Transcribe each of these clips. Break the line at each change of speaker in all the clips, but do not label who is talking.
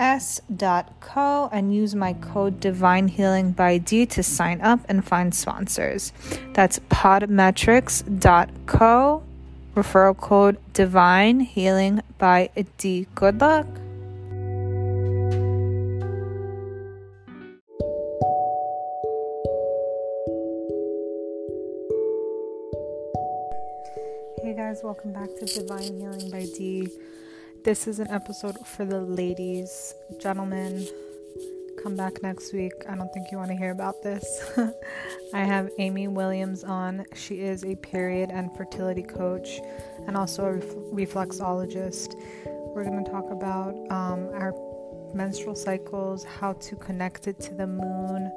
s.co and use my code divine healing by d to sign up and find sponsors. That's podmetrics.co referral code divine healing by d. Good luck. Hey guys welcome back to divine healing by d this is an episode for the ladies. Gentlemen, come back next week. I don't think you want to hear about this. I have Amy Williams on. She is a period and fertility coach and also a reflexologist. We're going to talk about um, our menstrual cycles, how to connect it to the moon.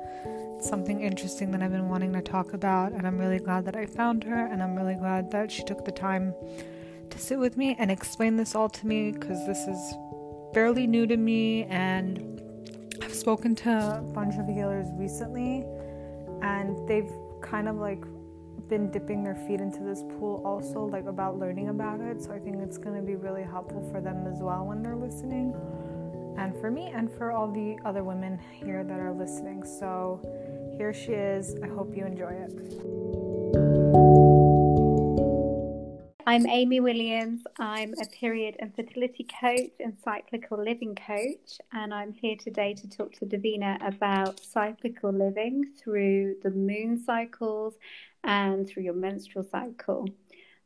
Something interesting that I've been wanting to talk about, and I'm really glad that I found her, and I'm really glad that she took the time to sit with me and explain this all to me because this is fairly new to me and I've spoken to a bunch of healers recently and they've kind of like been dipping their feet into this pool also like about learning about it so I think it's going to be really helpful for them as well when they're listening and for me and for all the other women here that are listening. So here she is. I hope you enjoy it
I'm Amy Williams. I'm a period and fertility coach and cyclical living coach, and I'm here today to talk to Davina about cyclical living through the moon cycles and through your menstrual cycle.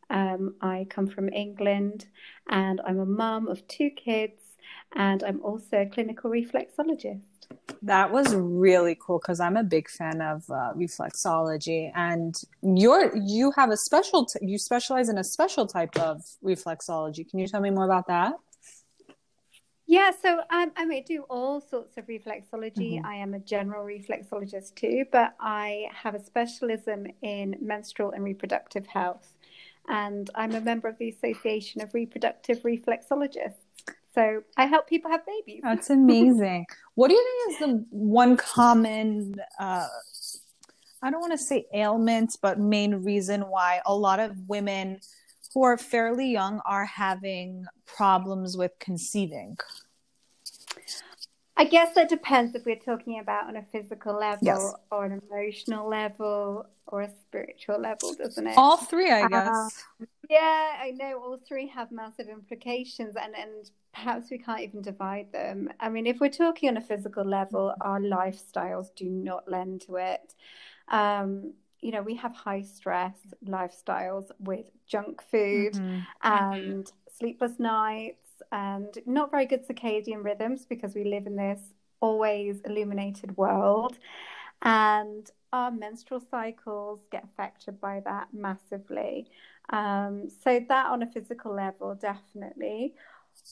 Um, I come from England and I'm a mum of two kids, and I'm also a clinical reflexologist.
That was really cool because I'm a big fan of uh, reflexology, and you're you have a special t- you specialize in a special type of reflexology. Can you tell me more about that?
Yeah, so um, I may do all sorts of reflexology. Mm-hmm. I am a general reflexologist too, but I have a specialism in menstrual and reproductive health. And I'm a member of the Association of Reproductive Reflexologists. So I help people have babies.
That's amazing. what do you think is the one common, uh, I don't want to say ailment, but main reason why a lot of women who are fairly young are having problems with conceiving?
I guess that depends if we're talking about on a physical level yes. or an emotional level or a spiritual level, doesn't it?
All three, I guess. Uh,
yeah, I know all three have massive implications, and and perhaps we can't even divide them. I mean, if we're talking on a physical level, our lifestyles do not lend to it. Um, you know, we have high stress lifestyles with junk food mm-hmm. and sleepless nights and not very good circadian rhythms because we live in this always illuminated world. And our menstrual cycles get affected by that massively. Um, so, that on a physical level, definitely.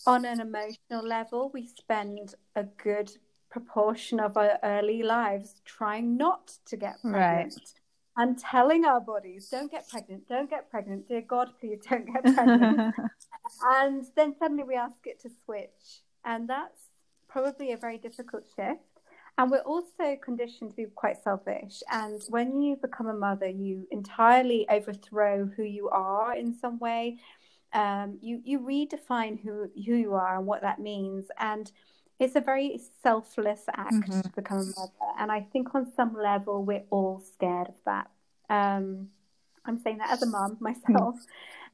On an emotional level, we spend a good proportion of our early lives trying not to get pregnant. Right. And telling our bodies, don't get pregnant, don't get pregnant, dear God, please don't get pregnant. and then suddenly we ask it to switch. And that's probably a very difficult shift and we're also conditioned to be quite selfish. And when you become a mother, you entirely overthrow who you are in some way. Um, you you redefine who who you are and what that means. And it's a very selfless act mm-hmm. to become a mother. And I think on some level we're all scared of that. Um, I'm saying that as a mom myself.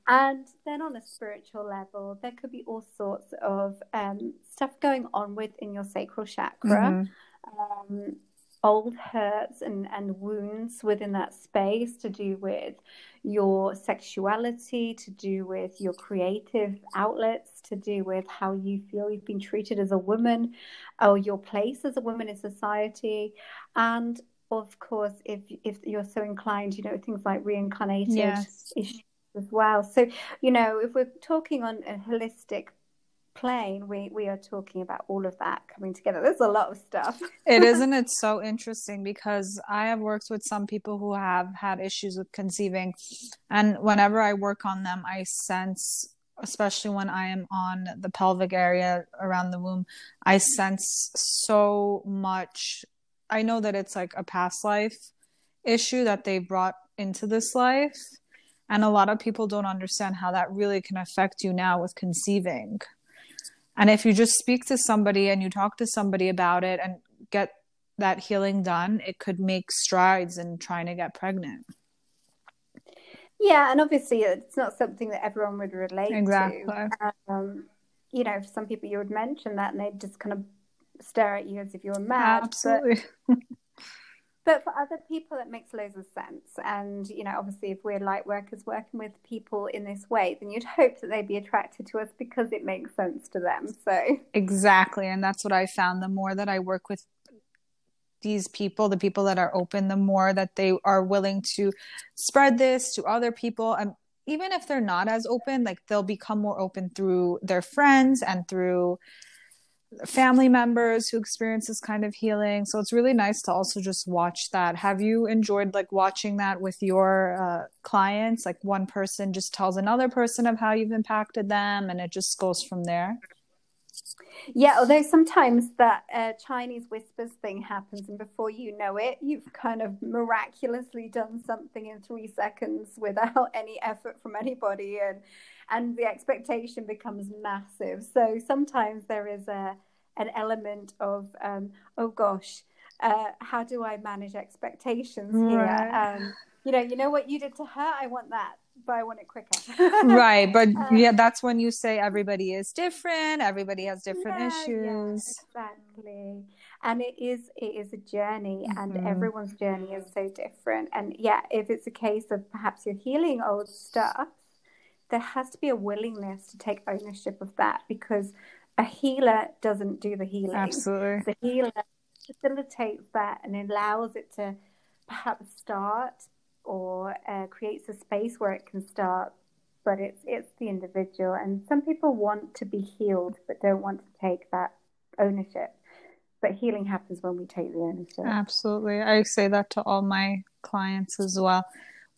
And then on a spiritual level, there could be all sorts of um, stuff going on within your sacral chakra. Mm-hmm um, old hurts and, and wounds within that space to do with your sexuality, to do with your creative outlets, to do with how you feel you've been treated as a woman or your place as a woman in society. And of course, if if you're so inclined, you know, things like reincarnated yes. issues as well. So, you know, if we're talking on a holistic plane, we, we are talking about all of that coming together. There's a lot of stuff.
it isn't it so interesting because I have worked with some people who have had issues with conceiving. And whenever I work on them, I sense, especially when I am on the pelvic area around the womb, I sense so much. I know that it's like a past life issue that they brought into this life. And a lot of people don't understand how that really can affect you now with conceiving. And if you just speak to somebody and you talk to somebody about it and get that healing done, it could make strides in trying to get pregnant.
Yeah, and obviously it's not something that everyone would relate
exactly.
to. Um, you know, for some people you would mention that and they'd just kind of stare at you as if you were mad.
Absolutely.
But, but for other people it makes loads of sense. And you know obviously if we're light workers working with people in this way then you'd hope that they'd be attracted to us because it makes sense to them. So
exactly. And that's what i found. The more that i work with these people the people that are open the more that they are willing to spread this to other people. And even if they're not as open like they'll become more open through their friends and through family members who experience this kind of healing. So it's really nice to also just watch that. Have you enjoyed like watching that with your uh, clients? Like one person just tells another person of how you've impacted them, and it just goes from there.
Yeah, although sometimes that uh, Chinese whispers thing happens, and before you know it, you've kind of miraculously done something in three seconds without any effort from anybody, and and the expectation becomes massive. So sometimes there is a an element of um, oh gosh, uh, how do I manage expectations here? Right. Um, you know, you know what you did to her. I want that, but I want it quicker.
right, but um, yeah, that's when you say everybody is different. Everybody has different yeah, issues.
Yeah, exactly, and it is it is a journey, mm-hmm. and everyone's journey is so different. And yeah, if it's a case of perhaps you're healing old stuff there has to be a willingness to take ownership of that because a healer doesn't do the healing.
Absolutely.
The healer facilitates that and allows it to perhaps start or uh, creates a space where it can start. But it's it's the individual, and some people want to be healed but don't want to take that ownership. But healing happens when we take the ownership.
Absolutely, I say that to all my clients as well.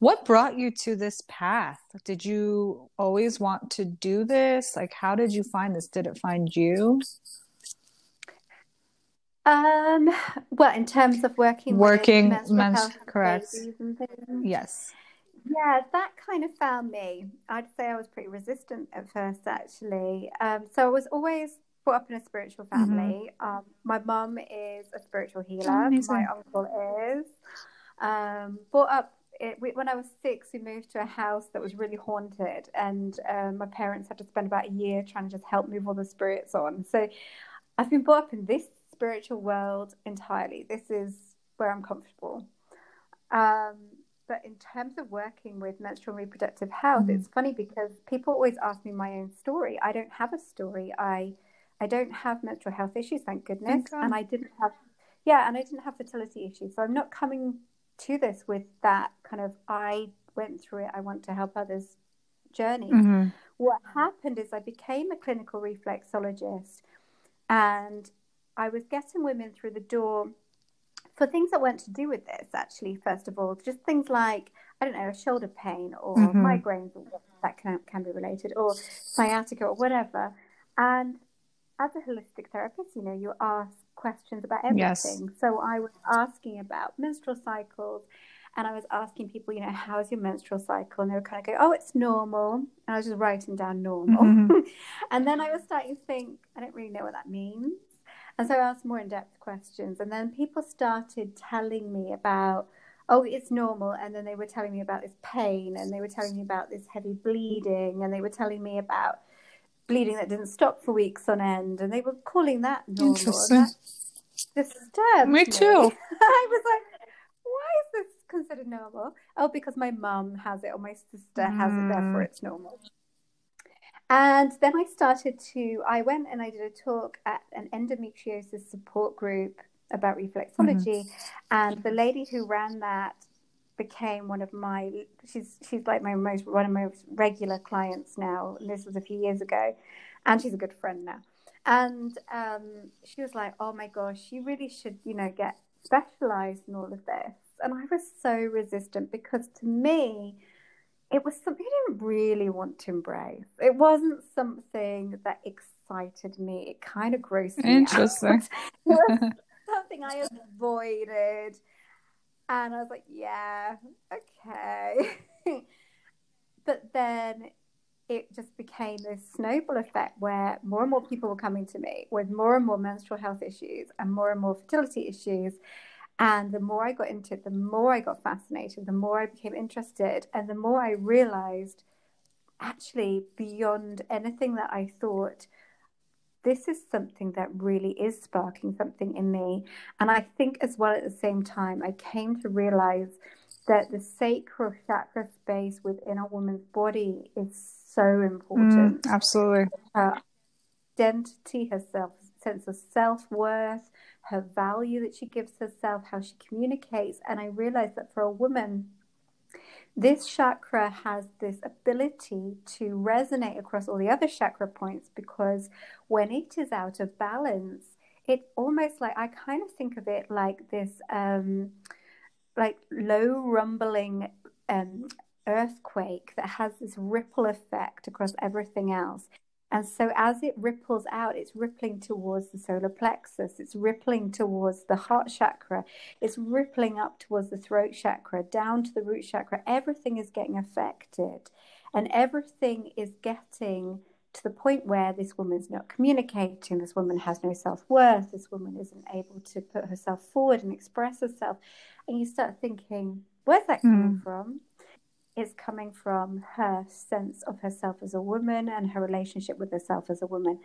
What brought you to this path? Did you always want to do this? Like, how did you find this? Did it find you?
Um, well, in terms of working,
working, men's, correct. Yes.
Yeah, that kind of found me. I'd say I was pretty resistant at first, actually. Um, so I was always brought up in a spiritual mm-hmm. family. Mm-hmm. Um, my mum is a spiritual healer. Oh, my uncle is. Um, brought up it, we, when I was six, we moved to a house that was really haunted, and um, my parents had to spend about a year trying to just help move all the spirits on. So I've been brought up in this spiritual world entirely. This is where I'm comfortable. Um, but in terms of working with menstrual reproductive health, mm. it's funny because people always ask me my own story. I don't have a story. I I don't have menstrual health issues, thank goodness, and I didn't have yeah, and I didn't have fertility issues. So I'm not coming to this with that kind of I went through it, I want to help others journey. Mm-hmm. What happened is I became a clinical reflexologist and I was getting women through the door for things that weren't to do with this, actually, first of all, just things like, I don't know, a shoulder pain or mm-hmm. migraines that can, can be related, or sciatica or whatever. And as a holistic therapist, you know, you ask questions about everything. Yes. So I was asking about menstrual cycles and I was asking people, you know, how's your menstrual cycle? And they were kind of going, oh, it's normal. And I was just writing down normal. Mm-hmm. and then I was starting to think, I don't really know what that means. And so I asked more in depth questions. And then people started telling me about, oh, it's normal. And then they were telling me about this pain and they were telling me about this heavy bleeding and they were telling me about bleeding that didn't stop for weeks on end, and they were calling that normal. Interesting. That disturbed
me too.
I was like, why is this considered normal? Oh, because my mum has it or my sister mm. has it, therefore mm. it's normal. And then I started to, I went and I did a talk at an endometriosis support group about reflexology. Mm-hmm. And the lady who ran that became one of my, she's, she's like my most, one of my most regular clients now. And this was a few years ago. And she's a good friend now. And um, she was like, "Oh my gosh, you really should, you know, get specialized in all of this." And I was so resistant because to me, it was something I didn't really want to embrace. It wasn't something that excited me. It kind of grossed me
Interesting.
out. it was something I avoided. And I was like, yeah, okay. but then it just became this snowball effect where more and more people were coming to me with more and more menstrual health issues and more and more fertility issues. And the more I got into it, the more I got fascinated, the more I became interested, and the more I realized actually, beyond anything that I thought, this is something that really is sparking something in me. And I think, as well, at the same time, I came to realize that the sacral chakra space within a woman's body is so important.
Mm, absolutely.
Her identity, her self, sense of self worth, her value that she gives herself, how she communicates. And I realized that for a woman, this chakra has this ability to resonate across all the other chakra points because when it is out of balance, it almost like I kind of think of it like this um, like low rumbling um, earthquake that has this ripple effect across everything else. And so, as it ripples out, it's rippling towards the solar plexus, it's rippling towards the heart chakra, it's rippling up towards the throat chakra, down to the root chakra. Everything is getting affected, and everything is getting to the point where this woman's not communicating, this woman has no self worth, this woman isn't able to put herself forward and express herself. And you start thinking, where's that coming mm. from? Is coming from her sense of herself as a woman and her relationship with herself as a woman.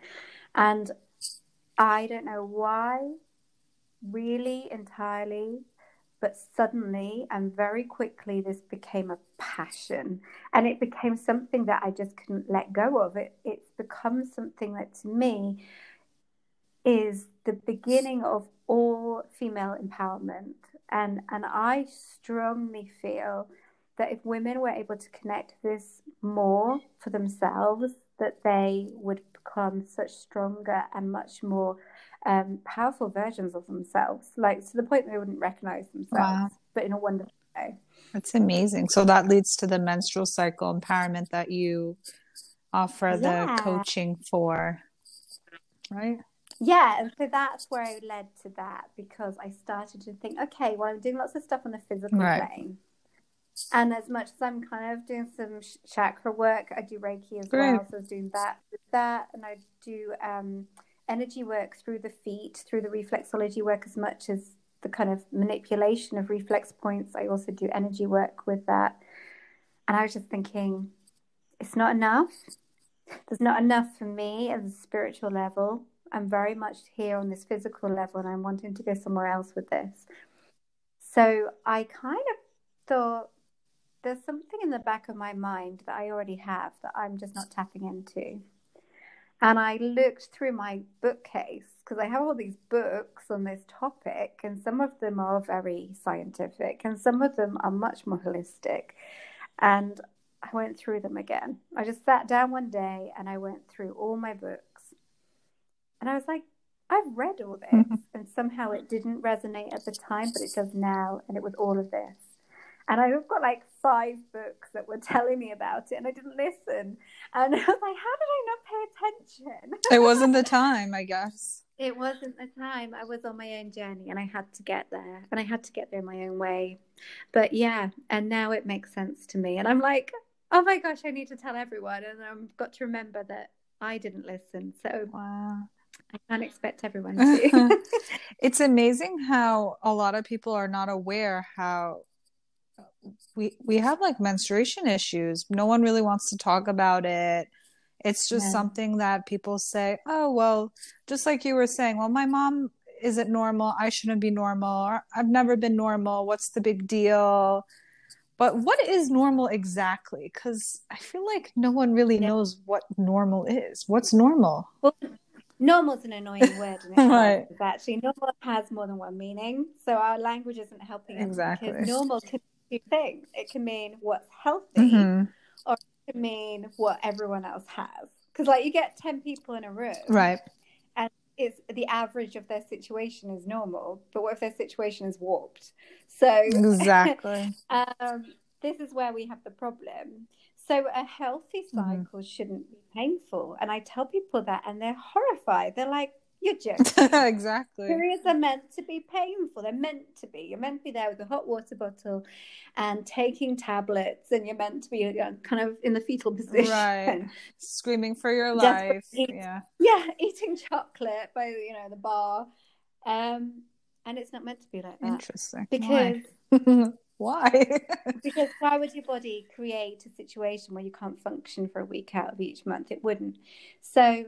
And I don't know why, really entirely, but suddenly and very quickly, this became a passion and it became something that I just couldn't let go of. It, it's become something that to me is the beginning of all female empowerment. And, and I strongly feel that if women were able to connect this more for themselves, that they would become such stronger and much more um, powerful versions of themselves, like to the point they wouldn't recognize themselves, wow. but in a wonderful way.
That's amazing. So that leads to the menstrual cycle empowerment that you offer yeah. the coaching for, right?
Yeah, and so that's where I led to that because I started to think, okay, well, I'm doing lots of stuff on the physical right. plane and as much as I'm kind of doing some chakra work, I do Reiki as Great. well. So I was doing that with that, and I do um, energy work through the feet, through the reflexology work, as much as the kind of manipulation of reflex points. I also do energy work with that. And I was just thinking, it's not enough. There's not enough for me at the spiritual level. I'm very much here on this physical level, and I'm wanting to go somewhere else with this. So I kind of thought there's something in the back of my mind that I already have that I'm just not tapping into. And I looked through my bookcase because I have all these books on this topic, and some of them are very scientific, and some of them are much more holistic. And I went through them again. I just sat down one day and I went through all my books. And I was like, I've read all this. and somehow it didn't resonate at the time, but it does now. And it was all of this. And I've got like five books that were telling me about it, and I didn't listen. And I was like, how did I not pay attention?
it wasn't the time, I guess.
It wasn't the time. I was on my own journey and I had to get there and I had to get there my own way. But yeah, and now it makes sense to me. And I'm like, oh my gosh, I need to tell everyone. And I've got to remember that I didn't listen. So
wow.
I can't expect everyone to.
it's amazing how a lot of people are not aware how we we have like menstruation issues. No one really wants to talk about it. It's just yeah. something that people say, "Oh, well, just like you were saying, well, my mom isn't normal. I shouldn't be normal. Or, I've never been normal. What's the big deal?" But what is normal exactly? Because I feel like no one really yeah. knows what normal is. What's normal?
Well, normal is an annoying word, right? Actually, normal has more than one meaning, so our language isn't helping
exactly.
Normal can two things. It can mean what's healthy, mm-hmm. or it can mean what everyone else has. because like you get 10 people in a room
right
and it's the average of their situation is normal but what if their situation is warped so
exactly
um, this is where we have the problem so a healthy
Mm-hmm.
cycle shouldn't be painful and i tell people that and they're horrified they're like you're joking.
Exactly.
Periods are meant to be painful. They're meant to be. You're meant to be there with a hot water bottle and taking tablets and you're meant to be you know, kind of in the fetal position.
Right. screaming for your life.
eat.
yeah.
yeah eating chocolate by you know the bar. Um and it's not meant to be like that.
Interesting.
Because
why, why?
because why would your body create a situation where you can't function for a week out of each month? It wouldn't. So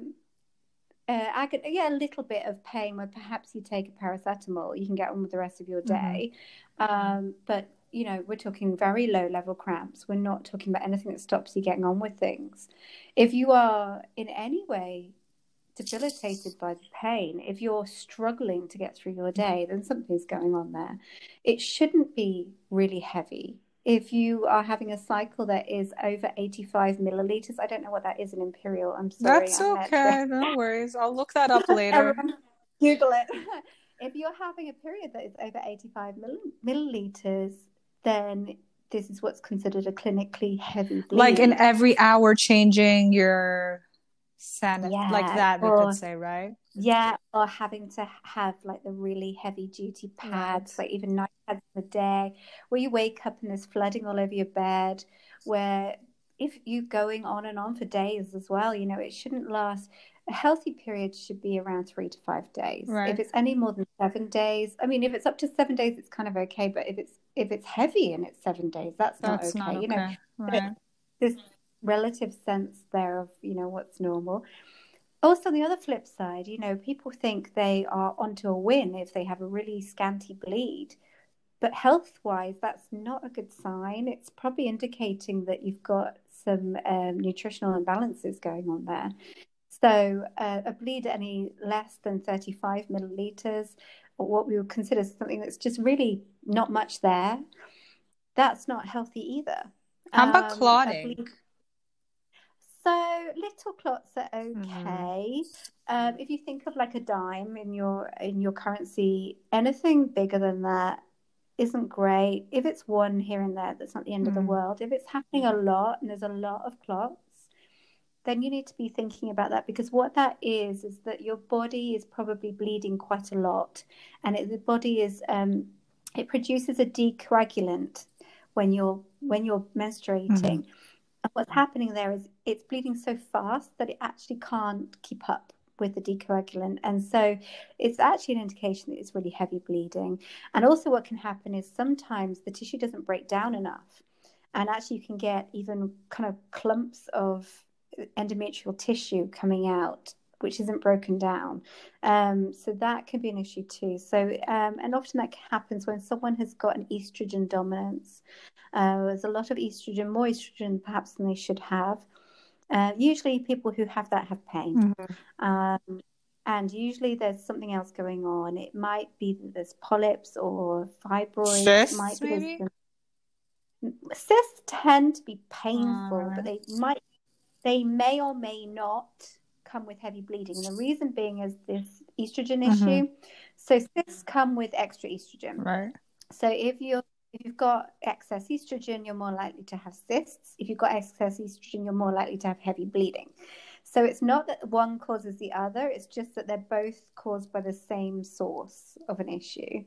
uh, yeah, a little bit of pain where perhaps you take a paracetamol, you can get on with the rest of your day. Um, but, you know, we're talking very low level cramps. We're not talking about anything that stops you getting on with things. If you are in any way debilitated by the pain, if you're struggling to get through your day, then something's going on there. It shouldn't be really heavy. If you are having a cycle that is over 85 milliliters, I don't know what that is in imperial. I'm sorry.
That's
I'm
okay. No worries. I'll look that up later.
Google it. if you're having a period that is over 85 mill- milliliters, then this is what's considered a clinically heavy bleed.
like in every hour changing your sanit
Yeah,
like that we could say right
Yeah, or having to have like the really heavy duty pads, like even night pads in the day, where you wake up and there's flooding all over your bed, where if you're going on and on for days as well, you know, it shouldn't last. A healthy period should be around three to five days.
Right.
If it's any more than seven days, I mean, if it's up to seven days, it's kind of okay. But if it's if it's heavy and it's seven days, that's,
that's
not okay.
not okay
You know,
right
this relative sense there of you know what's normal also on the other flip side you know people think they are onto a win if they have a really scanty bleed but health wise that's not a good sign. It's probably indicating that you've got some um, nutritional imbalances going on there. So uh, a bleed any less than 35 milliliters or what we would consider something that's just really not much there that's not healthy either.
How about
Um,
clotting?
So little clots are
Mm-hmm.
okay. Um, if you think of like a dime in your in your currency, anything bigger than that isn't great. If it's one here and there, that's not the end of the
Mhm.
world. If it's happening a lot and there's a lot of clots, then you need to be thinking about that because what that is is that your body is probably bleeding quite a lot, and it, the body is um, it produces a decoagulant when you're when you're menstruating. And what's happening there is it's bleeding so fast that it actually can't keep up with the decoagulant. And so it's actually an indication that it's really heavy bleeding. And also, what can happen is sometimes the tissue doesn't break down enough. And actually, you can get even kind of clumps of endometrial tissue coming out. Which isn't broken down, um, so that can be an issue too. So, um, and often that happens when someone has got an estrogen dominance, uh, there's a lot of estrogen, more estrogen perhaps than they should have. Uh, usually, people who have that have pain.
Mhm.
Um, and usually, there's something else going on. It might be that there's polyps or fibroids.
Cysts,
might be
maybe?
Cysts tend to be painful,
Alright.
but they might, they may or may not come with heavy bleeding. And the reason being is this estrogen
Mhm.
issue. So cysts come with extra estrogen.
right
So if you're if you've got excess estrogen, you're more likely to have cysts. If you've got excess estrogen, you're more likely to have heavy bleeding. So it's not that one causes the other, it's just that they're both caused by the same source of an issue.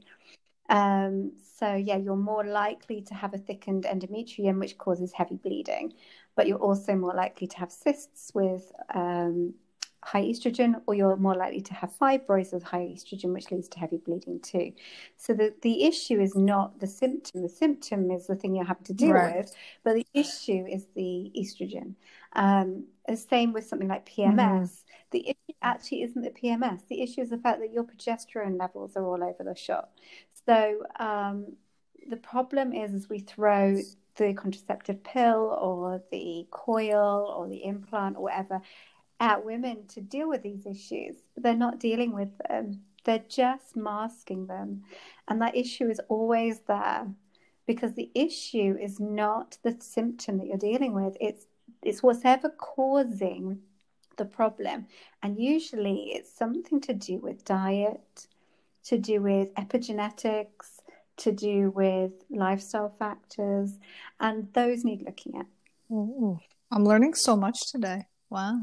Um, so yeah, you're more likely to have a thickened endometrium, which causes heavy bleeding, but you're also more likely to have cysts with um, high estrogen, or you're more likely to have fibroids with high estrogen, which leads to heavy bleeding too. So the, the issue is not the symptom. The symptom is the thing you have to deal
Right.
with, but the issue is the estrogen. Um, the same with something like PMS. The issue actually isn't the PMS. The issue is the fact that your progesterone levels are all over the shop. So um, the problem is, is we throw the contraceptive pill or the coil or the implant or whatever at women to deal with these issues. But they're not dealing with them. They're just masking them. And that issue is always there because the issue is not the symptom that you're dealing with. It's it's whatever causing the problem. And usually it's something to do with diet, to do with epigenetics, to do with lifestyle factors, and those need looking at.
Ooh, I'm learning so much today. Wow.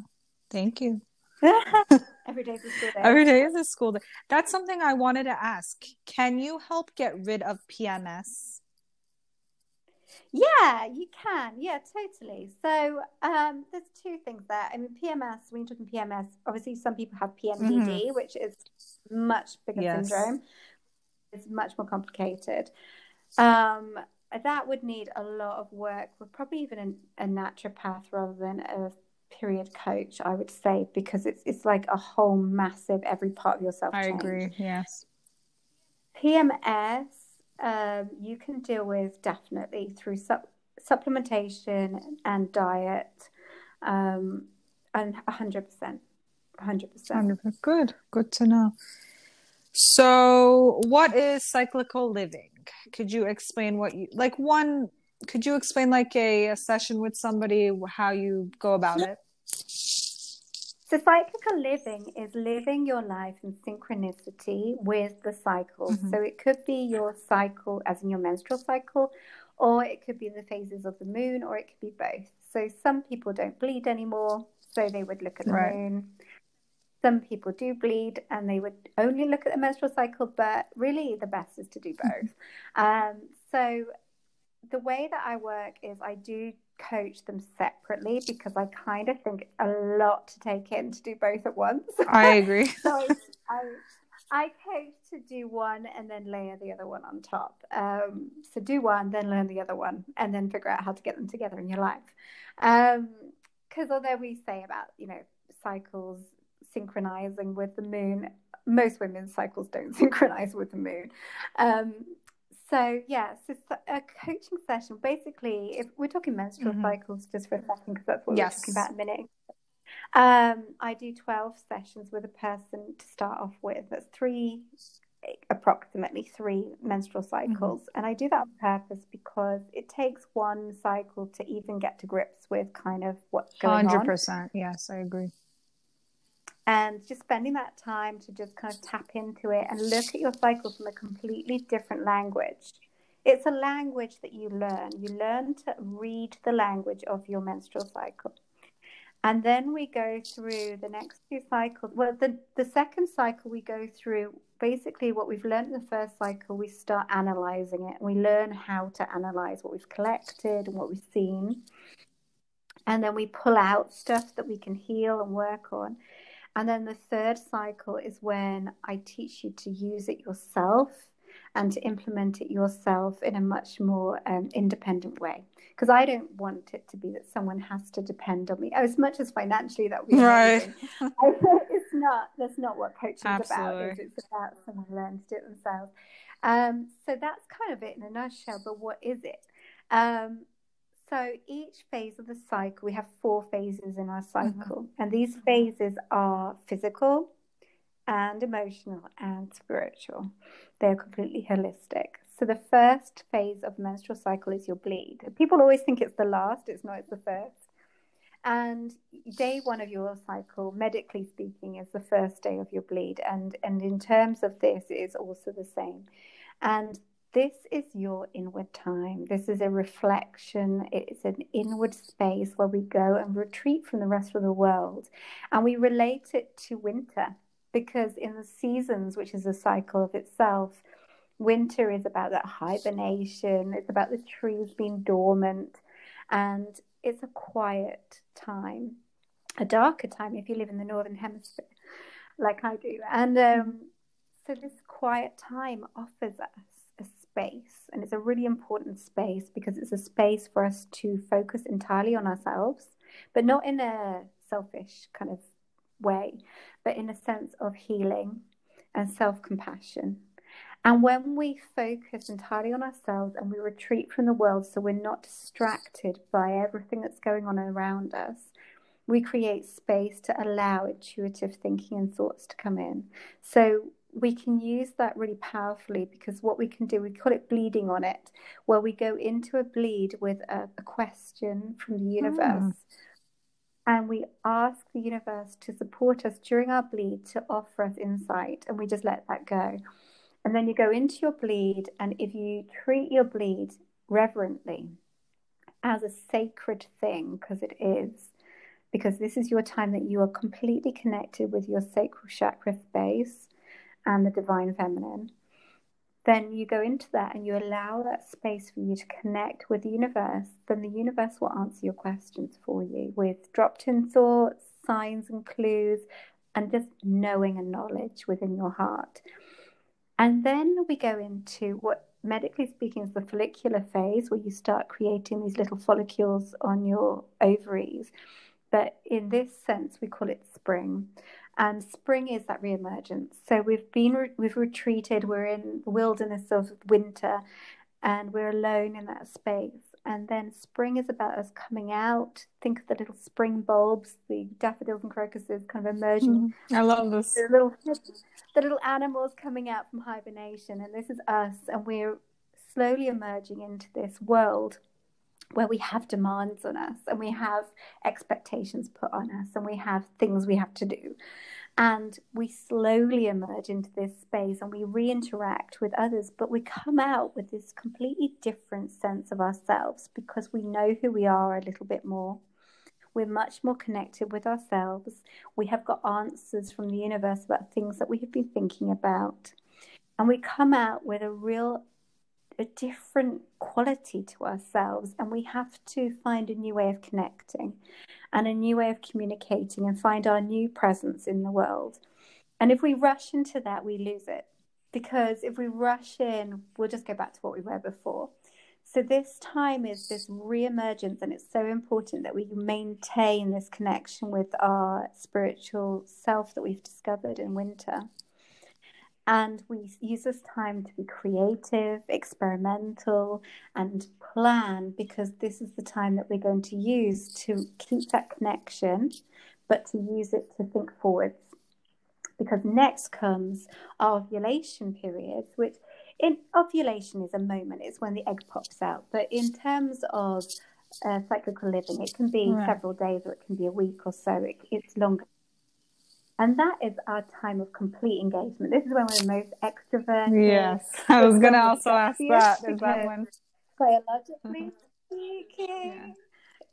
Thank you.
Every day is a school day.
Every day is a school day. That's something I wanted to ask. Can you help get rid of PMS?
Yeah, you can. Yeah, totally. So um, there's two things there. I mean, PMS, when you're talking PMS, obviously some people have PMDD, mm-hmm. which is much bigger yes. syndrome. It's much more complicated. Um, that would need a lot of work with probably even a, a naturopath rather than a period coach, I would say, because it's it's like a whole massive every part of yourself.
I agree. Yes.
PMS, um, you can deal with definitely through su- supplementation and diet, um, and hundred percent, hundred percent.
Good, good to know. So, what is cyclical living? Could you explain what you like? One, could you explain like a, a session with somebody how you go about it?
So, cyclical living is living your life in synchronicity with the cycle. Mm-hmm. So, it could be your cycle, as in your menstrual cycle, or it could be the phases of the moon, or it could be both. So, some people don't bleed anymore, so they would look at the right. moon. Some people do bleed and they would only look at the menstrual cycle, but really the best is to do both. um, so the way that I work is I do coach them separately because I kind of think a lot to take in to do both at once.
I agree.
so I, I, I, coach to do one and then layer the other one on top. Um, so do one, then learn the other one, and then figure out how to get them together in your life. Because um, although we say about you know cycles synchronizing with the moon. Most women's cycles don't synchronize with the moon. Um, so yeah, so a coaching session. Basically, if we're talking menstrual mm-hmm. cycles, just for a second, because that's what yes. we're talking about in a minute. Um, I do twelve sessions with a person to start off with. That's three, approximately three menstrual mm-hmm. cycles, mm-hmm. and I do that on purpose because it takes one cycle to even get to grips with kind of what's going 100%, on. Hundred
percent. Yes, I agree
and just spending that time to just kind of tap into it and look at your cycle from a completely different language. It's a language that you learn. You learn to read the language of your menstrual cycle. And then we go through the next two cycles. Well, the, the second cycle we go through basically what we've learned in the first cycle, we start analyzing it. We learn how to analyze what we've collected and what we've seen. And then we pull out stuff that we can heal and work on. And then the third cycle is when I teach you to use it yourself and to implement it yourself in a much more um, independent way. Because I don't want it to be that someone has to depend on me as much as financially that we right. it's not. That's not what coaching is about. It's about someone learns to do it themselves. Um, so that's kind of it in a nutshell. But what is it? Um, so each phase of the cycle, we have four phases in our mm-hmm. cycle, mm-hmm. and these phases are physical and emotional and spiritual. They're completely holistic. So the first phase of menstrual cycle is your bleed. People always think it's the last, it's not, it's the first. And day one of your cycle, medically speaking, is the first day of your bleed. And, and in terms of this, it is also the same. And this is your inward time. This is a reflection. It's an inward space where we go and retreat from the rest of the world. And we relate it to winter because in the seasons, which is a cycle of itself, winter is about that hibernation, it's about the trees being dormant, and it's a quiet time, a darker time if you live in the northern hemisphere, like I do. And um, so this quiet time offers us space. And it's a really important space because it's a space for us to focus entirely on ourselves, but not in a selfish kind of way, but in a sense of healing and self compassion. And when we focus entirely on ourselves and we retreat from the world so we're not distracted by everything that's going on around us, we create space to allow intuitive thinking and thoughts to come in. So we can use that really powerfully because what we can do, we call it bleeding on it, where we go into a bleed with a, a question from the universe. Mm. and we ask the universe to support us during our bleed to offer us insight, and we just let that go. And then you go into your bleed, and if you treat your bleed reverently as a sacred thing, because it is, because this is your time that you are completely connected with your sacral chakra space and the divine feminine, then you go into that and you allow that space for you to connect with the universe, then the universe will answer your questions for you with dropped in thoughts, signs and clues, and just knowing and knowledge within your heart. And then we go into what medically speaking is the follicular phase where you start creating these little follicles on your ovaries. But in this sense, we call it spring. And spring is that reemergence. So we've been, re- we've retreated, we're in the wilderness of winter, and we're alone in that space. And then spring is about us coming out. Think of the little spring bulbs, the daffodils and crocuses kind of emerging.
Mm, I love this.
The little, the little animals coming out from hibernation. And this is us, and we're slowly emerging into this world where we have demands on us and we have expectations put on us and we have things we have to do. And we slowly emerge into this space and we re interact with others, but we come out with this completely different sense of ourselves because we know who we are a little bit more. We're much more connected with ourselves. We have got answers from the universe about things that we have been thinking about. And we come out with a real a different quality to ourselves and we have to find a new way of connecting and a new way of communicating and find our new presence in the world. And if we rush into that, we lose it because if we rush in, we'll just go back to what we were before. So, this time is this re emergence, and it's so important that we maintain this connection with our spiritual self that we've discovered in winter. And we use this time to be creative, experimental, and plan because this is the time that we're going to use to keep that connection, but to use it to think forwards. Because next comes our ovulation period, which in ovulation is a moment, it's when the egg pops out. But in terms of uh, cyclical living, it can be right. several days or it can be a week or so, it, it's longer and that is our time of complete engagement. This is when we're the most extroverted.
Yes, I was going to also ask that. That?
Biologically mm-hmm. speaking, yeah.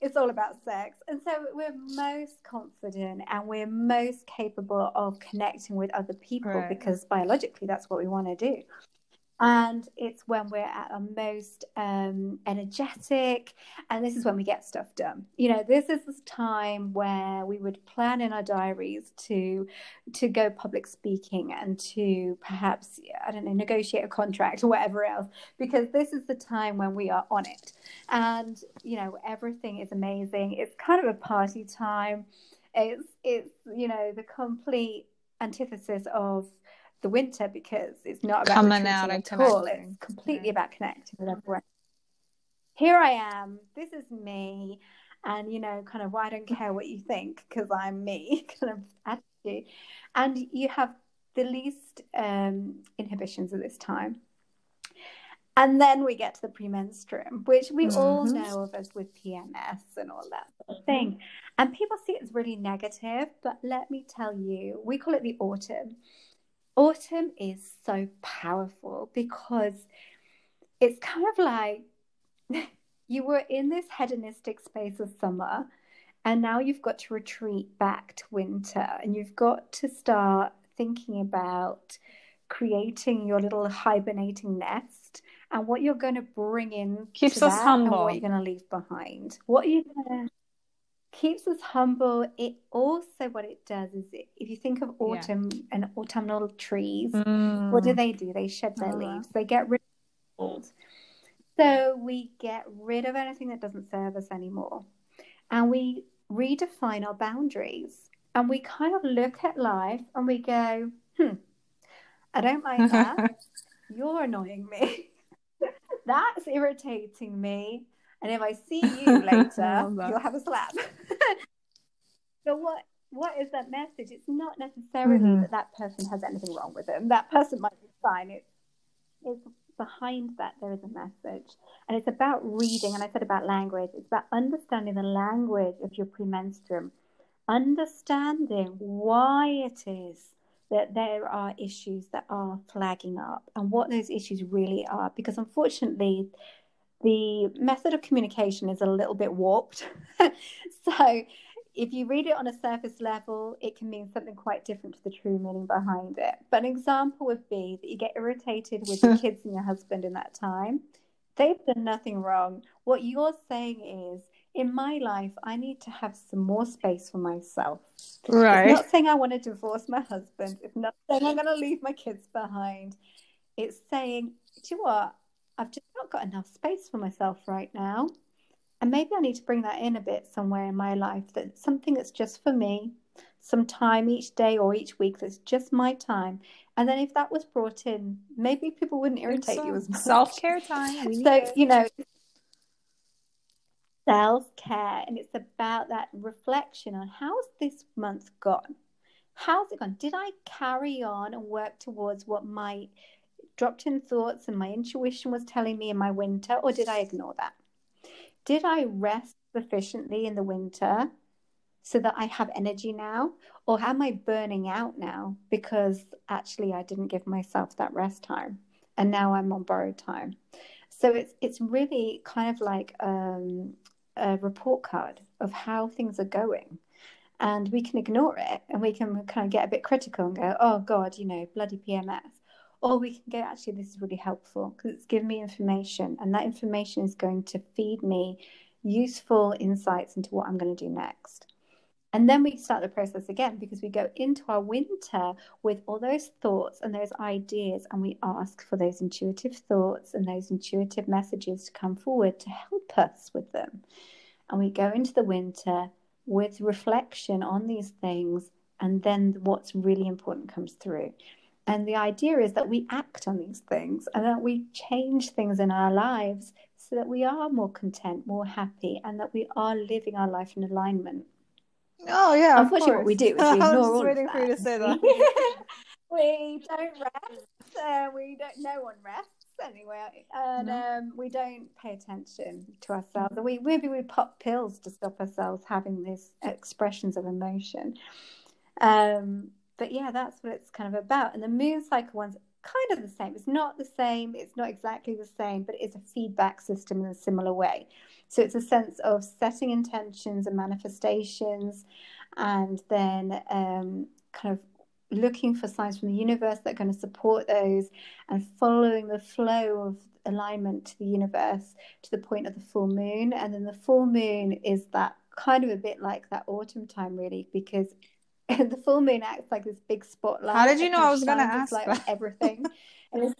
it's all about sex. And so we're most confident and we're most capable of connecting with other people right. because biologically that's what we want to do and it's when we're at our most um, energetic and this is when we get stuff done. You know this is this time where we would plan in our diaries to to go public speaking and to perhaps i don't know negotiate a contract or whatever else because this is the time when we are on it. And you know everything is amazing. It's kind of a party time. It's it's you know the complete antithesis of the winter because it's not about coming out at all. It's completely yeah. about connecting with everyone. Here I am. This is me, and you know, kind of, I don't care what you think because I'm me, kind of attitude. And you have the least um, inhibitions at this time. And then we get to the premenstruum, which we mm-hmm. all know of as with PMS and all that sort of thing. And people see it as really negative, but let me tell you, we call it the autumn autumn is so powerful because it's kind of like you were in this hedonistic space of summer and now you've got to retreat back to winter and you've got to start thinking about creating your little hibernating nest and what you're going to bring in
keeps us humble
what you're going to leave behind. What are you going to keeps us humble. It also what it does is it, if you think of autumn yeah. and autumnal trees, mm. what do they do? They shed their oh, leaves. They get rid of old. So we get rid of anything that doesn't serve us anymore. And we redefine our boundaries. And we kind of look at life and we go, hmm, I don't like that. You're annoying me. That's irritating me. And if I see you later, you'll have a slap. But what what is that message? It's not necessarily mm-hmm. that that person has anything wrong with them. That person might be fine. It's it's behind that there is a message. And it's about reading, and I said about language, it's about understanding the language of your premenstruum, understanding why it is that there are issues that are flagging up and what those issues really are. Because unfortunately, the method of communication is a little bit warped. so if you read it on a surface level, it can mean something quite different to the true meaning behind it. But an example would be that you get irritated with your kids and your husband in that time. They've done nothing wrong. What you're saying is, in my life, I need to have some more space for myself.
Right.
It's not saying I want to divorce my husband. It's not saying I'm going to leave my kids behind. It's saying, do you know what? I've just not got enough space for myself right now. And maybe I need to bring that in a bit somewhere in my life that something that's just for me, some time each day or each week that's just my time. And then if that was brought in, maybe people wouldn't irritate you as much.
Self care time.
So, you know, self care. And it's about that reflection on how's this month gone? How's it gone? Did I carry on and work towards what my dropped in thoughts and my intuition was telling me in my winter, or did I ignore that? Did I rest sufficiently in the winter so that I have energy now? Or am I burning out now because actually I didn't give myself that rest time and now I'm on borrowed time? So it's it's really kind of like um, a report card of how things are going. And we can ignore it and we can kind of get a bit critical and go, oh God, you know, bloody PMS. Or we can go, actually, this is really helpful because it's given me information and that information is going to feed me useful insights into what I'm going to do next. And then we start the process again because we go into our winter with all those thoughts and those ideas, and we ask for those intuitive thoughts and those intuitive messages to come forward to help us with them. And we go into the winter with reflection on these things, and then what's really important comes through. And the idea is that we act on these things and that we change things in our lives so that we are more content, more happy, and that we are living our life in alignment.
Oh yeah.
Unfortunately, what we do is we ignore
I was
all
waiting for you to say that.
we don't rest. Uh, we don't. No one rests anyway, and um, we don't pay attention to ourselves. We maybe we pop pills to stop ourselves having these expressions of emotion. Um, but yeah, that's what it's kind of about. And the moon cycle one's kind of the same. It's not the same. It's not exactly the same, but it is a feedback system in a similar way. So it's a sense of setting intentions and manifestations, and then um, kind of looking for signs from the universe that are going to support those and following the flow of alignment to the universe to the point of the full moon. And then the full moon is that kind of a bit like that autumn time, really, because the full moon acts like this big spotlight.
How did you know I was gonna
shines its
ask
on
that?
everything? and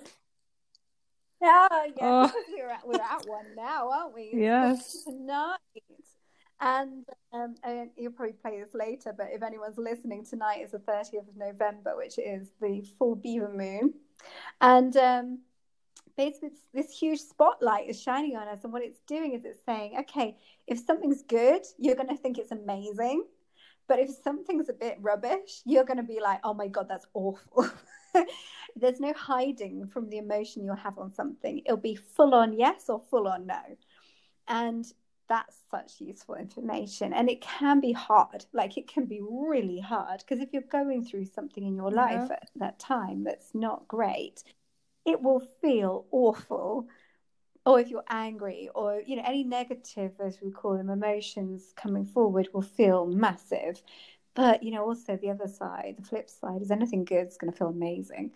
yeah, yeah,
Oh.
we're at, we're at one now, aren't we?
Yes.
Tonight. And, um, and you'll probably play this later, but if anyone's listening, tonight is the 30th of November, which is the full beaver moon. And um, basically, this huge spotlight is shining on us. And what it's doing is it's saying, okay, if something's good, you're going to think it's amazing. But if something's a bit rubbish, you're going to be like, oh my God, that's awful. There's no hiding from the emotion you'll have on something. It'll be full on yes or full on no. And that's such useful information. And it can be hard. Like it can be really hard because if you're going through something in your life
Yeah.
at that time that's not great, it will feel awful or if you're angry or you know any negative as we call them emotions coming forward will feel massive. But you know also the other side the flip side is anything good is going to feel amazing.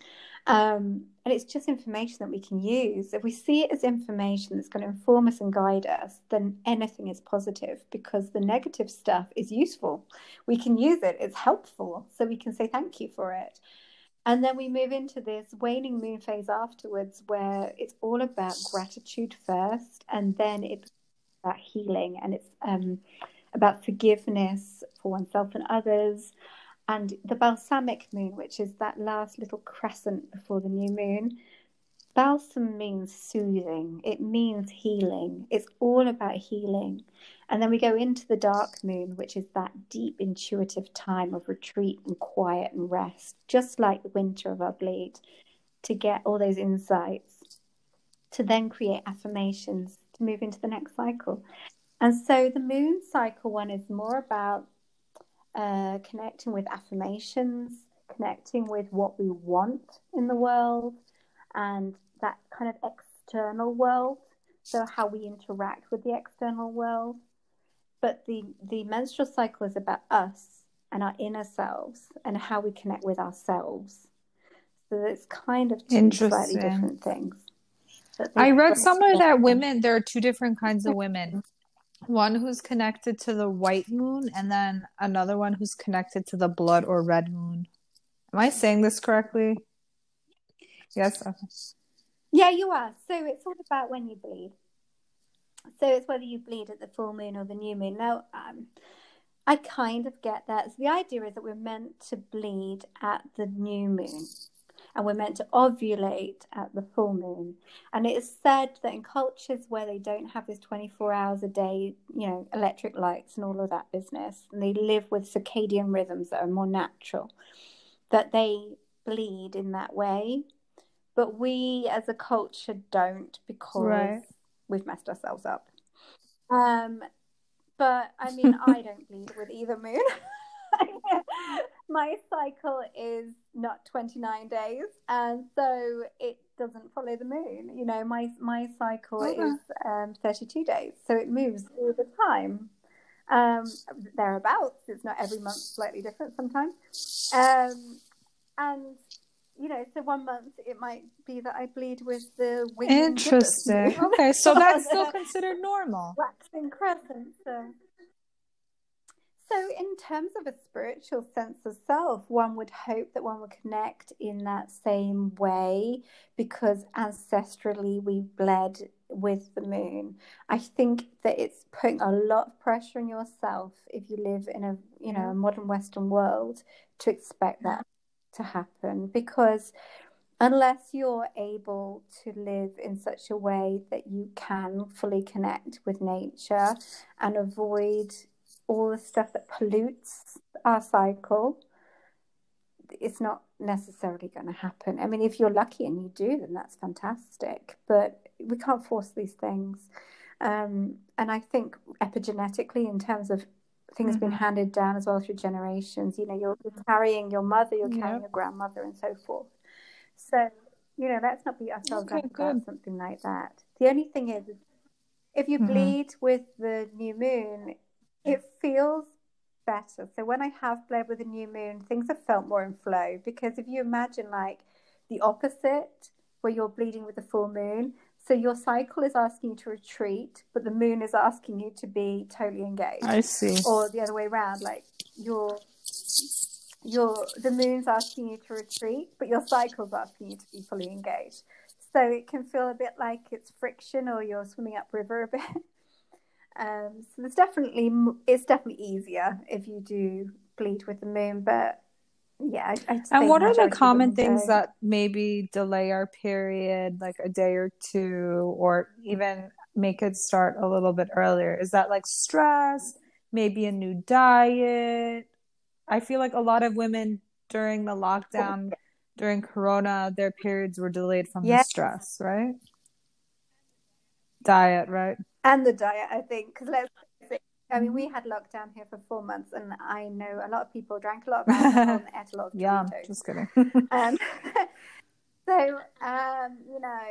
Um, and it's just information that we can use. If we see it as information that's going to inform us and guide us then anything is positive because the negative stuff is useful. We can use it it's helpful so we can say thank you for it and then we move into this waning moon phase afterwards, where it's all about gratitude first, and then it's about healing, and it's um, about forgiveness for oneself and others. And the balsamic moon, which is that last little crescent before the new moon, balsam means soothing, it means healing. It's all about healing. And then we go into the dark moon, which is that deep intuitive time of retreat and quiet and rest, just like the winter of our bleed, to get all those insights. to then create affirmations to move into the next cycle. And so the moon cycle one is more about uh, connecting with affirmations, connecting with what we want in the world, and that kind of external world. So how we interact with the external world. But the the menstrual cycle is about us and our inner selves and how we connect with ourselves. So it's kind of two slightly different things.
I read somewhere that women there are two different kinds of women. One who's connected to the white moon and then another one who's connected to the blood or red moon. Am I saying this correctly? Yes.
Yeah, you are. So it's all about when you bleed. So it's whether you bleed at the full moon or the new moon. Now, um, I kind of get that. So the idea is that we're meant to bleed at the new moon and we're meant to ovulate at the full moon. And it is said that in cultures where they don't have this 24 hours a day, you know, electric lights and all of that business, and they live with circadian rhythms that are more natural, that they bleed in that way. But we as a culture don't because right. we've messed ourselves up. Um, but I mean, I don't bleed with either moon. My cycle is not 29 days, and so it doesn't follow the moon. You know, my my cycle okay. is um, 32 days, so it moves all the time. Um, thereabouts. It's not every month, slightly different sometimes. Um, and you know, so one month it might be that I bleed with the wind,
Interesting. okay, so that's still considered normal.
Waxing crescent. So. so, in terms of a spiritual sense of self, one would hope that one would connect in that same way because ancestrally we bled with the moon. I think that it's putting a lot of pressure on yourself if you live in a you know a modern Western world to expect that to happen because unless you're able to live in such a way that you can fully connect with nature and avoid all the stuff that pollutes our cycle it's not necessarily going to happen. I mean if you're lucky and you do then that's fantastic but we can't force these things. Um, and i think epigenetically in terms of things mm-hmm. been handed down as well through generations. You know, you're, you're carrying your mother, you're carrying your grandmother, and so forth. So, you know, let's not beat ourselves okay, up about something like that. The only thing is, if you mm-hmm. bleed with the new moon, it feels better. So when I have bled with the new moon, things have felt more in flow because if you imagine like the opposite, where you're bleeding with the full moon, so your cycle is asking you to retreat, but the moon is asking you to be totally engaged.
I see.
Or the other way around, like your your the moon's asking you to retreat, but your cycle's asking you to be fully engaged. So it can feel a bit like it's friction, or you're swimming upriver a bit. Um, so there's definitely it's definitely easier if you do bleed with the moon, but yeah. I, I
and what are the common things that maybe delay our period, like a day or two, or even make it start a little bit earlier? Is that like stress, maybe a new diet? I feel like a lot of women during the lockdown, oh, during Corona, their periods were delayed from yes. the stress, right? Diet, right?
And the diet, I think, because let's I mean, we had lockdown here for four months, and I know a lot of people drank a lot of alcohol and ate a lot of
yeah, just kidding.
um, so, um, you know,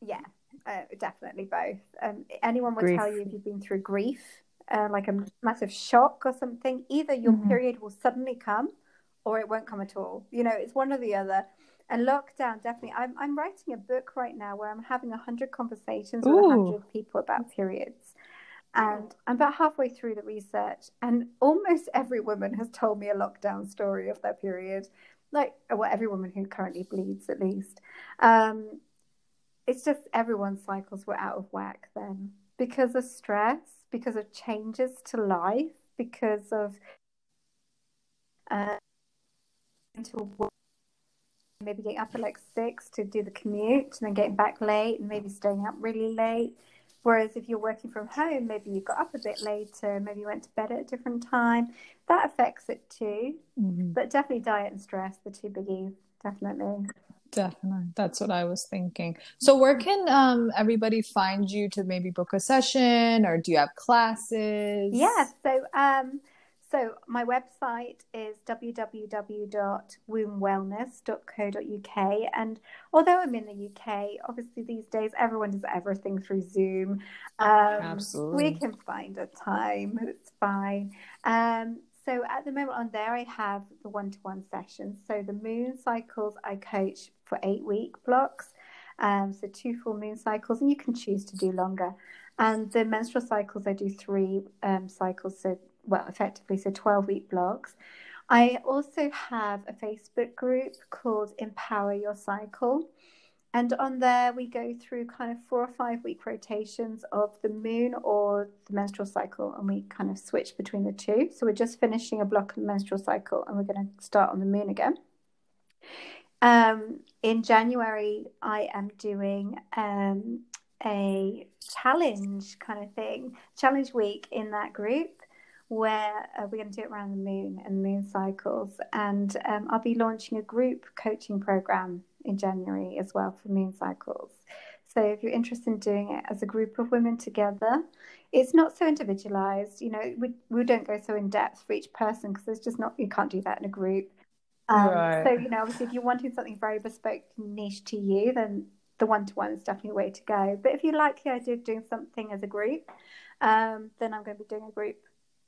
yeah, uh, definitely both. Um, anyone would grief. tell you if you've been through grief, uh, like a massive shock or something, either your mm-hmm. period will suddenly come, or it won't come at all. You know, it's one or the other. And lockdown, definitely. I'm I'm writing a book right now where I'm having a hundred conversations Ooh. with a hundred people about periods and I'm about halfway through the research, and almost every woman has told me a lockdown story of their period. Like, well, every woman who currently bleeds, at least. Um, it's just everyone's cycles were out of whack then because of stress, because of changes to life, because of uh, maybe getting up at like six to do the commute, and then getting back late, and maybe staying up really late Whereas if you're working from home, maybe you got up a bit later, maybe you went to bed at a different time. That affects it too. Mm-hmm. But definitely diet and stress, the two biggies, definitely.
Definitely. That's what I was thinking. So where can um everybody find you to maybe book a session or do you have classes?
Yeah, so um so my website is www.wombwellness.co.uk and although I'm in the UK, obviously these days everyone does everything through Zoom. Um,
Absolutely.
We can find a time, it's fine. Um, so at the moment on there, I have the one-to-one sessions. So the moon cycles I coach for eight-week blocks. Um, so two full moon cycles, and you can choose to do longer. And the menstrual cycles, I do three um, cycles, so well, effectively, so 12 week blogs. I also have a Facebook group called Empower Your Cycle. And on there, we go through kind of four or five week rotations of the moon or the menstrual cycle, and we kind of switch between the two. So we're just finishing a block of the menstrual cycle, and we're going to start on the moon again. Um, in January, I am doing um, a challenge kind of thing, challenge week in that group where uh, we're going to do it around the moon and moon cycles. And um, I'll be launching a group coaching program in January as well for moon cycles. So if you're interested in doing it as a group of women together, it's not so individualized. You know, we, we don't go so in depth for each person because there's just not, you can't do that in a group. Um, right. So, you know, obviously, if you're wanting something very bespoke, niche to you, then the one to one is definitely a way to go. But if you like the idea of doing something as a group, um, then I'm going to be doing a group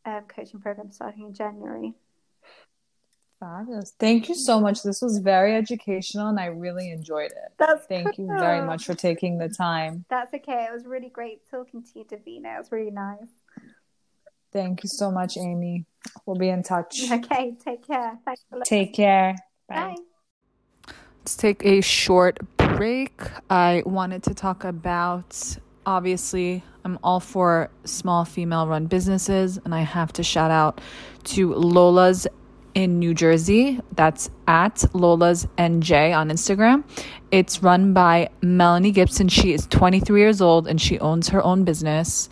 um, coaching program starting in January.
Fabulous. Thank you so much. This was very educational and I really enjoyed it.
That's
Thank
cool.
you very much for taking the time.
That's okay. It was really great talking to you, Davina. It was really nice.
Thank you so much, Amy. We'll be in touch.
Okay, take care. Thanks
for Take care.
Bye.
Bye. Let's take a short break. I wanted to talk about obviously I'm all for small female run businesses, and I have to shout out to Lola's in New Jersey. That's at Lola's NJ on Instagram. It's run by Melanie Gibson. She is 23 years old and she owns her own business.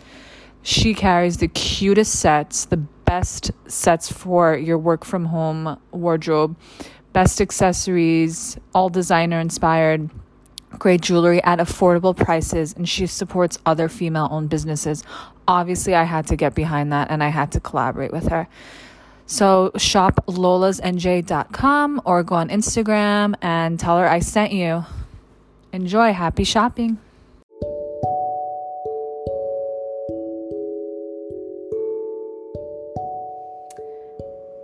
She carries the cutest sets, the best sets for your work from home wardrobe, best accessories, all designer inspired great jewelry at affordable prices and she supports other female owned businesses. Obviously, I had to get behind that and I had to collaborate with her. So shop lolasnj.com or go on Instagram and tell her I sent you. Enjoy. Happy shopping.